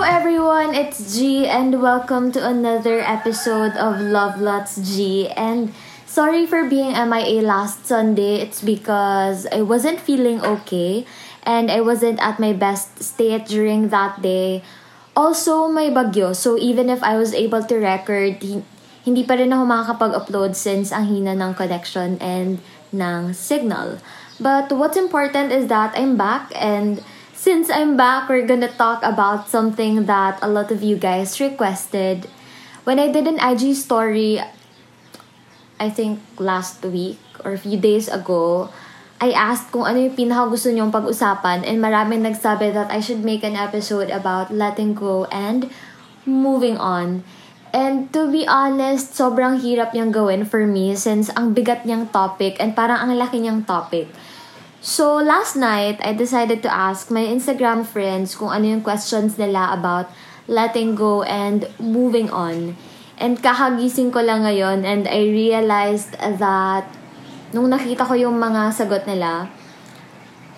Hello everyone, it's G and welcome to another episode of Love Lots G. And sorry for being MIA last Sunday. It's because I wasn't feeling okay and I wasn't at my best state during that day. Also, may bagyo. So even if I was able to record, hindi pa rin ako makakapag-upload since ang hina ng connection and ng signal. But what's important is that I'm back and since I'm back, we're gonna talk about something that a lot of you guys requested. When I did an IG story, I think last week or a few days ago, I asked kung ano yung pinaka gusto nyong pag-usapan and maraming nagsabi that I should make an episode about letting go and moving on. And to be honest, sobrang hirap niyang gawin for me since ang bigat niyang topic and parang ang laki niyang topic. So, last night, I decided to ask my Instagram friends kung ano yung questions nila about letting go and moving on. And kakagising ko lang ngayon and I realized that nung nakita ko yung mga sagot nila,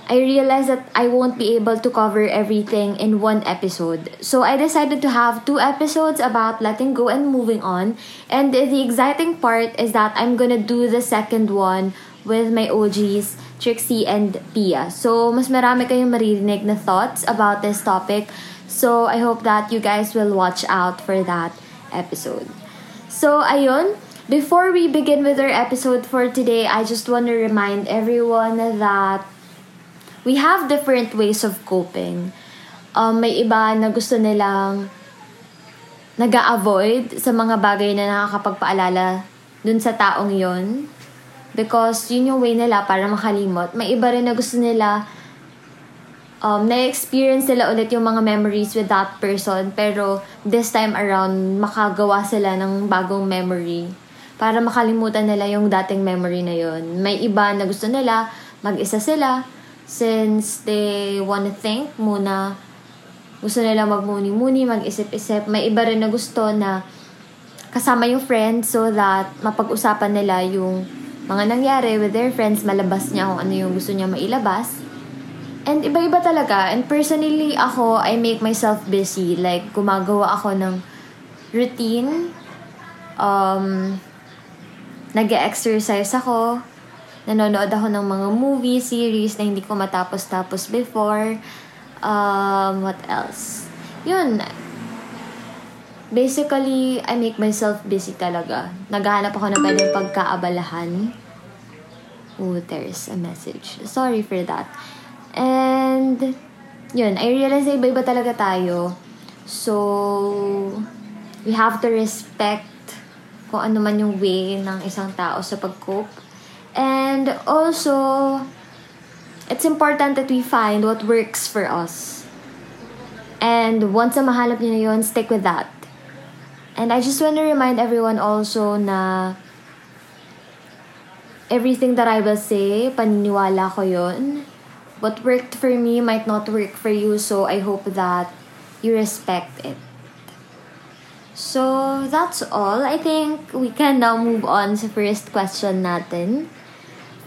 I realized that I won't be able to cover everything in one episode. So I decided to have two episodes about letting go and moving on. And the exciting part is that I'm gonna do the second one with my OGs Trixie and Pia. So, mas marami kayong maririnig na thoughts about this topic. So, I hope that you guys will watch out for that episode. So, ayun. Before we begin with our episode for today, I just want to remind everyone that we have different ways of coping. Um, may iba na gusto nilang nag avoid sa mga bagay na nakakapagpaalala dun sa taong yon Because yun yung way nila para makalimot. May iba rin na gusto nila um, na-experience nila ulit yung mga memories with that person. Pero this time around, makagawa sila ng bagong memory para makalimutan nila yung dating memory na yun. May iba na gusto nila, mag-isa sila, since they wanna think muna, gusto nila magmuni-muni, mag-isip-isip. May iba rin na gusto na kasama yung friends so that mapag-usapan nila yung mga nangyari with their friends, malabas niya kung ano yung gusto niya mailabas. And iba-iba talaga. And personally, ako, I make myself busy. Like, gumagawa ako ng routine. Um, nag exercise ako. Nanonood ako ng mga movie, series na hindi ko matapos-tapos before. Um, what else? Yun. Basically, I make myself busy talaga. Naghahanap ako ng pwedeng pagkaabalahan. Oh, there's a message. Sorry for that. And, yun, I realize na iba-iba talaga tayo. So, we have to respect kung ano man yung way ng isang tao sa pag-cope. And also, it's important that we find what works for us. And once na mahanap niyo na yun, stick with that. And I just want to remind everyone also na everything that I will say, paniniwala ko yon. What worked for me might not work for you, so I hope that you respect it. So, that's all. I think we can now move on sa first question natin.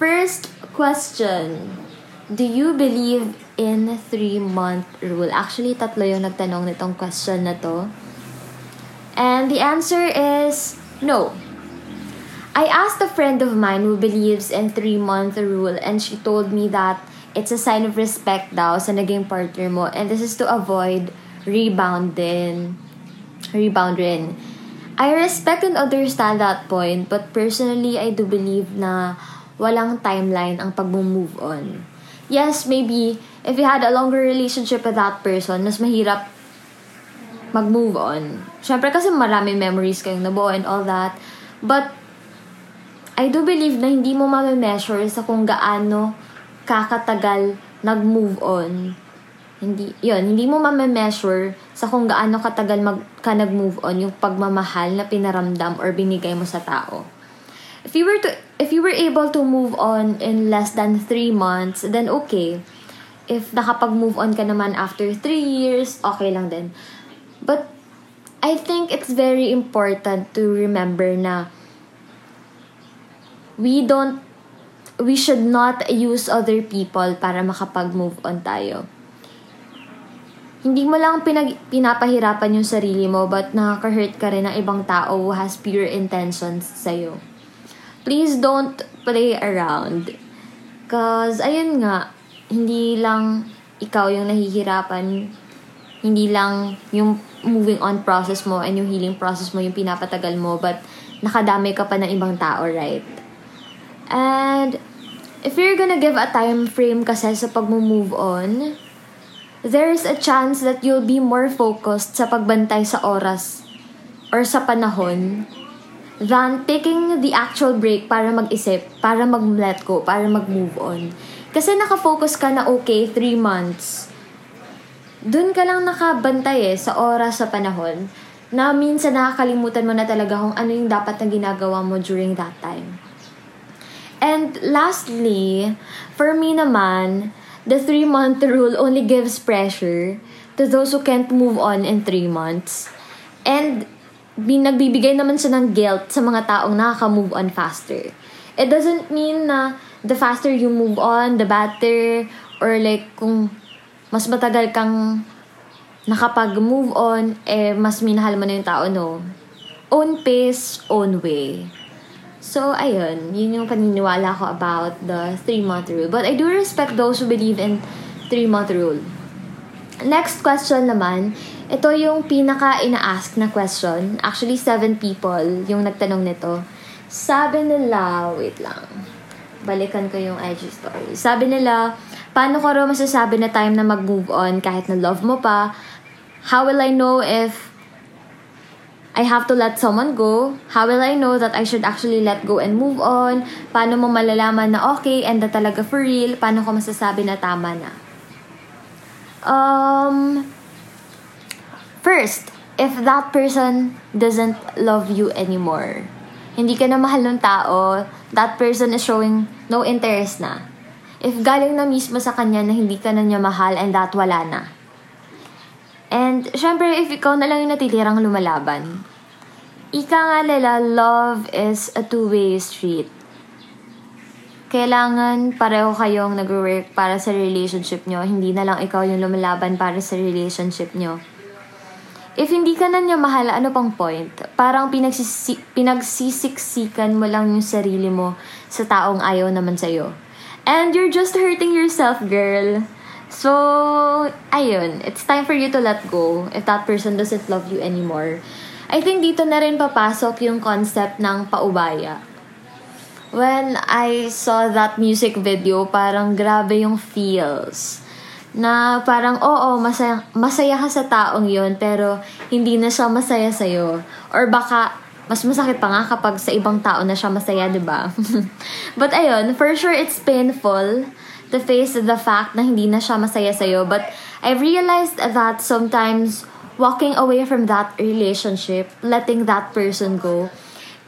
First question. Do you believe in three-month rule? Actually, tatlo yung nagtanong nitong question na to. And the answer is no. I asked a friend of mine who believes in three month rule and she told me that it's a sign of respect daw sa naging partner mo and this is to avoid rebound din. Rebound rin. I respect and understand that point but personally I do believe na walang timeline ang pag-move on. Yes, maybe if you had a longer relationship with that person, mas mahirap mag-move on. Siyempre kasi marami memories kayong nabuo and all that. But, I do believe na hindi mo ma-measure sa kung gaano kakatagal nag-move on. Hindi, yun, hindi mo ma-measure sa kung gaano katagal mag, ka nag-move on yung pagmamahal na pinaramdam or binigay mo sa tao. If you were to, if you were able to move on in less than 3 months, then okay. If nakapag-move on ka naman after 3 years, okay lang din. But I think it's very important to remember na we don't we should not use other people para makapag-move on tayo. hindi mo lang pinag, pinapahirapan yung sarili mo but nakaka-hurt ka rin ng ibang tao who has pure intentions sa'yo. Please don't play around. Cause, ayun nga, hindi lang ikaw yung nahihirapan, hindi lang yung moving on process mo and yung healing process mo yung pinapatagal mo, but nakadamay ka pa ng ibang tao, right? And, if you're gonna give a time frame kasi sa pag-move on, there's a chance that you'll be more focused sa pagbantay sa oras or sa panahon than taking the actual break para mag-isip, para mag-let go, para mag-move on. Kasi nakafocus ka na okay, three months. Doon ka lang nakabantay eh, sa oras, sa panahon, na minsan nakakalimutan mo na talaga kung ano yung dapat na ginagawa mo during that time. And lastly, for me naman, the three month rule only gives pressure to those who can't move on in three months. And nagbibigay naman siya ng guilt sa mga taong nakaka-move on faster. It doesn't mean na the faster you move on, the better, or like kung mas matagal kang nakapag-move on, eh mas minahal mo na yung tao, no? Own pace, own way. So, ayun, yun yung paniniwala ko about the 3-month rule. But I do respect those who believe in 3-month rule. Next question naman, ito yung pinaka ina-ask na question. Actually, seven people yung nagtanong nito. Sabi nila, wait lang, balikan ko yung IG story. Sabi nila, paano ko raw masasabi na time na mag-move on kahit na love mo pa? How will I know if I have to let someone go. How will I know that I should actually let go and move on? Paano mo malalaman na okay and na talaga for real? Paano ko masasabi na tama na? Um, first, if that person doesn't love you anymore, hindi ka na mahal ng tao, that person is showing no interest na. If galing na mismo sa kanya na hindi ka na niya mahal and that wala na, And, syempre, if ikaw na lang yung natitirang lumalaban, ika nga nila, love is a two-way street. Kailangan pareho kayong nag-work para sa relationship nyo. Hindi na lang ikaw yung lumalaban para sa relationship nyo. If hindi ka na niya mahal, ano pang point? Parang pinagsisi- pinagsisiksikan mo lang yung sarili mo sa taong ayaw naman sa'yo. And you're just hurting yourself, girl. So, ayun, it's time for you to let go if that person doesn't love you anymore. I think dito na rin papasok yung concept ng paubaya. When I saw that music video, parang grabe yung feels. Na parang, oo, masaya, masaya ka sa taong yon pero hindi na siya masaya sa'yo. Or baka, mas masakit pa nga kapag sa ibang tao na siya masaya, di ba? But ayun, for sure it's painful to face the fact na hindi na siya masaya sa'yo. But I realized that sometimes walking away from that relationship, letting that person go,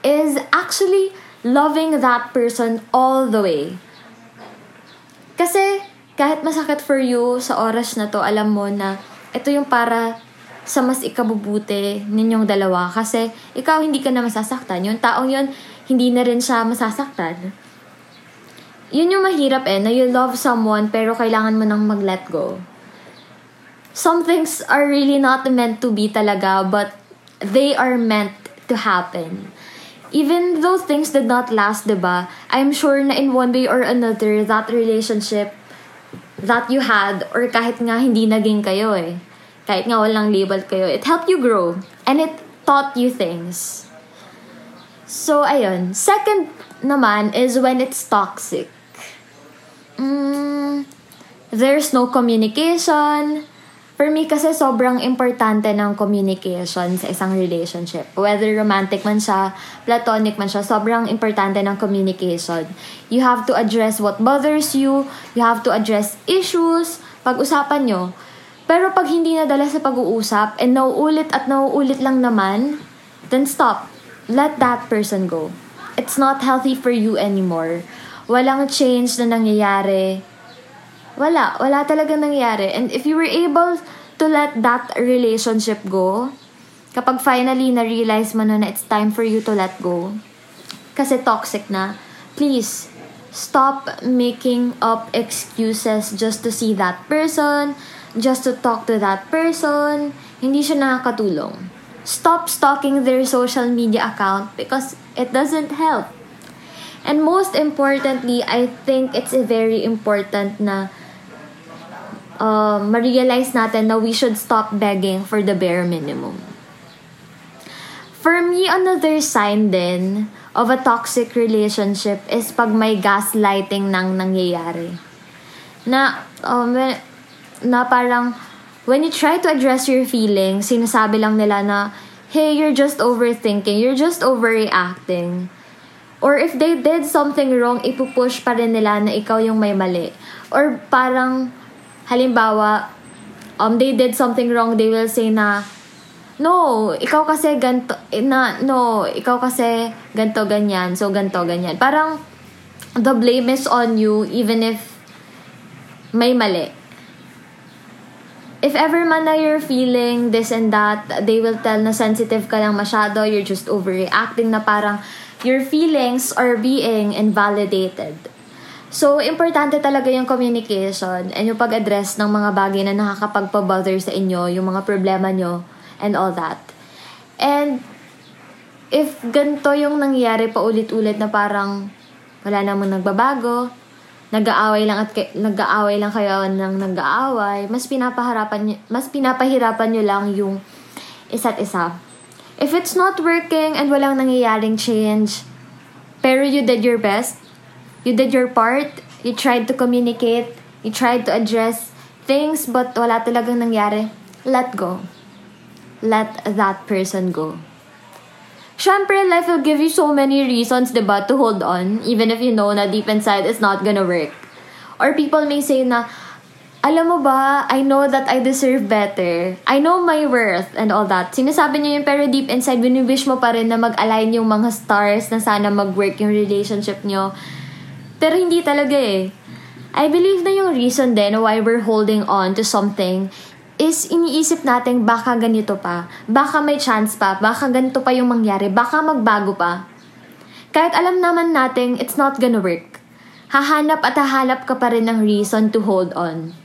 is actually loving that person all the way. Kasi kahit masakit for you sa oras na to, alam mo na ito yung para sa mas ikabubuti ninyong dalawa. Kasi ikaw hindi ka na masasaktan. Yung taong yun, hindi na rin siya masasaktan yun yung mahirap eh, na you love someone pero kailangan mo nang mag-let go. Some things are really not meant to be talaga, but they are meant to happen. Even though things did not last, diba? I'm sure na in one way or another, that relationship that you had, or kahit nga hindi naging kayo eh, kahit nga walang label kayo, it helped you grow. And it taught you things. So, ayun. Second naman is when it's toxic mm, there's no communication. For me kasi sobrang importante ng communication sa isang relationship. Whether romantic man siya, platonic man siya, sobrang importante ng communication. You have to address what bothers you, you have to address issues, pag-usapan nyo. Pero pag hindi nadala sa pag-uusap and nauulit at nauulit lang naman, then stop. Let that person go. It's not healthy for you anymore walang change na nangyayari. Wala. Wala talaga nangyayari. And if you were able to let that relationship go, kapag finally na-realize mo na it's time for you to let go, kasi toxic na, please, stop making up excuses just to see that person, just to talk to that person. Hindi siya nakakatulong. Stop stalking their social media account because it doesn't help. And most importantly, I think it's very important na uh, ma-realize natin na we should stop begging for the bare minimum. For me, another sign din of a toxic relationship is pag may gaslighting nang nangyayari. Na, um, na parang, when you try to address your feelings, sinasabi lang nila na, hey, you're just overthinking, you're just overreacting. Or if they did something wrong, ipupush pa rin nila na ikaw yung may mali. Or parang, halimbawa, um, they did something wrong, they will say na, no, ikaw kasi ganto, na, no, ikaw kasi ganto, ganyan, so ganto, ganyan. Parang, the blame is on you even if may mali. If ever man na you're feeling this and that, they will tell na sensitive ka lang masyado, you're just overreacting na parang your feelings are being invalidated. So, importante talaga yung communication and yung pag-address ng mga bagay na nakakapagpa-bother sa inyo, yung mga problema nyo, and all that. And, if ganito yung nangyayari pa ulit-ulit na parang wala namang nagbabago, nag-aaway lang at nag-aaway lang kayo ng nag-aaway, mas pinapahirapan nyo, mas pinapahirapan nyo lang yung isa't isa. If it's not working and walang nangyayaring change, pero you did your best, you did your part, you tried to communicate, you tried to address things but wala talagang nangyari, let go. Let that person go. Siyempre, life will give you so many reasons, diba, to hold on, even if you know na deep inside it's not gonna work. Or people may say na, alam mo ba, I know that I deserve better. I know my worth and all that. Sinasabi niyo yun, pero deep inside, wini-wish mo pa rin na mag-align yung mga stars na sana mag-work yung relationship niyo pero hindi talaga eh. I believe na yung reason din why we're holding on to something is iniisip natin baka ganito pa, baka may chance pa, baka ganito pa yung mangyari, baka magbago pa. Kahit alam naman natin it's not gonna work. Hahanap at hahanap ka pa rin ng reason to hold on.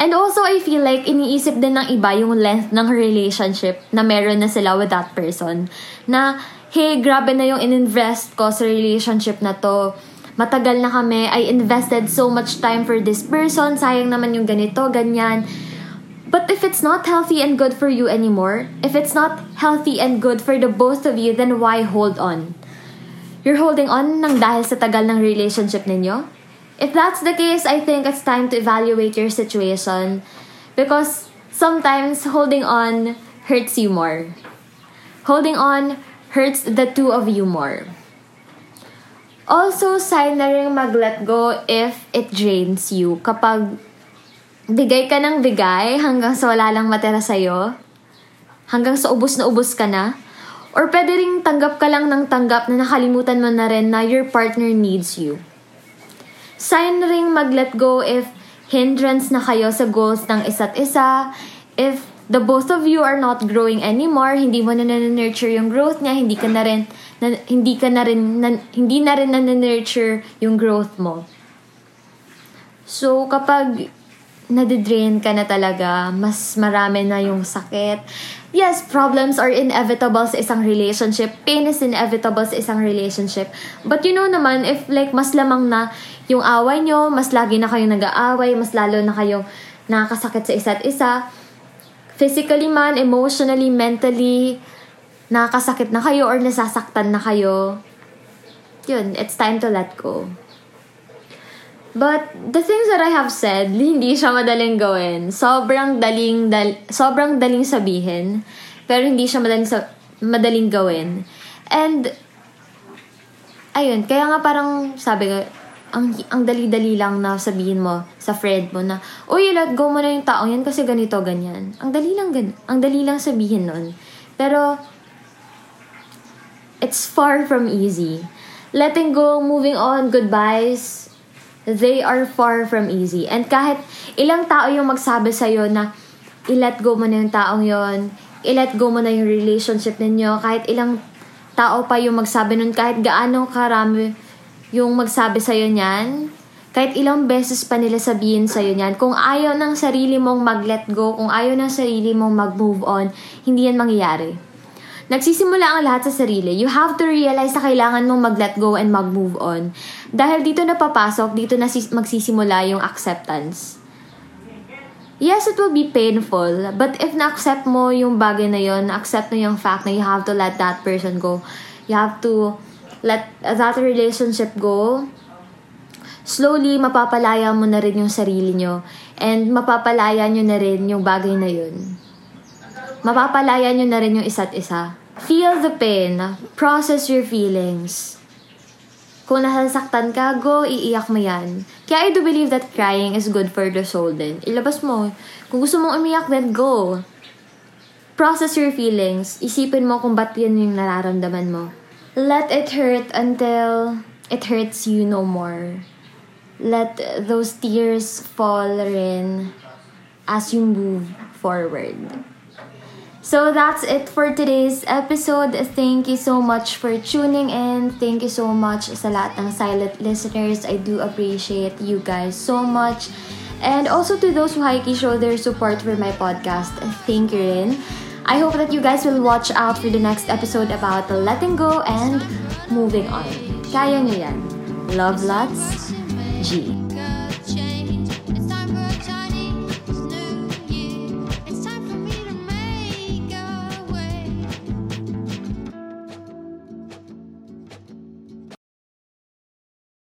And also, I feel like iniisip din ng iba yung length ng relationship na meron na sila with that person. Na, hey, grabe na yung ininvest ko sa relationship na to matagal na kami, I invested so much time for this person, sayang naman yung ganito, ganyan. But if it's not healthy and good for you anymore, if it's not healthy and good for the both of you, then why hold on? You're holding on nang dahil sa tagal ng relationship ninyo? If that's the case, I think it's time to evaluate your situation because sometimes holding on hurts you more. Holding on hurts the two of you more. Also, sign na rin mag-let go if it drains you. Kapag bigay ka ng bigay hanggang sa wala lang matera sa'yo, hanggang sa ubos na ubos ka na, or pwede rin tanggap ka lang ng tanggap na nakalimutan mo na rin na your partner needs you. Sign ring mag-let go if hindrance na kayo sa goals ng isa't isa, if the both of you are not growing anymore, hindi mo na nurture yung growth niya, hindi ka na rin na, hindi ka na rin na, hindi na rin na nurture yung growth mo. So kapag nadidrain ka na talaga, mas marami na yung sakit. Yes, problems are inevitable sa isang relationship. Pain is inevitable sa isang relationship. But you know naman, if like mas lamang na yung away nyo, mas lagi na kayong nag-aaway, mas lalo na kayong nakakasakit sa isa't isa, physically man, emotionally, mentally, nakakasakit na kayo or nasasaktan na kayo, yun, it's time to let go. But the things that I have said, hindi siya madaling gawin. Sobrang daling, dal, sobrang daling sabihin, pero hindi siya madaling, sa, madaling gawin. And, ayun, kaya nga parang sabi nga, ang, ang dali-dali lang na sabihin mo sa friend mo na, uy, let go mo na yung taong yan kasi ganito, ganyan. Ang dali lang, gan ang dali lang sabihin nun. Pero, it's far from easy. Letting go, moving on, goodbyes, they are far from easy. And kahit ilang tao yung magsabi sa'yo na, i-let go mo na yung taong yon i-let go mo na yung relationship ninyo, kahit ilang tao pa yung magsabi nun, kahit gaano karami yung magsabi sa'yo niyan, kahit ilang beses pa nila sabihin sa'yo niyan, kung ayaw ng sarili mong mag-let go, kung ayaw ng sarili mong mag-move on, hindi yan mangyayari. Nagsisimula ang lahat sa sarili. You have to realize na kailangan mong mag-let go and mag-move on. Dahil dito na papasok, dito na magsisimula yung acceptance. Yes, it will be painful. But if na-accept mo yung bagay na yon, na-accept mo yung fact na you have to let that person go. You have to let that relationship go. Slowly, mapapalaya mo na rin yung sarili nyo. And mapapalaya nyo na rin yung bagay na yun. Mapapalaya nyo na rin yung isa't isa. Feel the pain. Process your feelings. Kung nasasaktan ka, go, iiyak mo yan. Kaya I do believe that crying is good for the soul din. Ilabas mo. Kung gusto mong umiyak, then go. Process your feelings. Isipin mo kung ba't yun yung nararamdaman mo. Let it hurt until it hurts you no more. Let those tears fall in as you move forward. So that's it for today's episode. Thank you so much for tuning in. Thank you so much sa lahat ng silent listeners. I do appreciate you guys so much. And also to those who hikey show their support for my podcast, thank you rin. I hope that you guys will watch out for the next episode about letting go and moving on. Kaya yan. Love lots, G.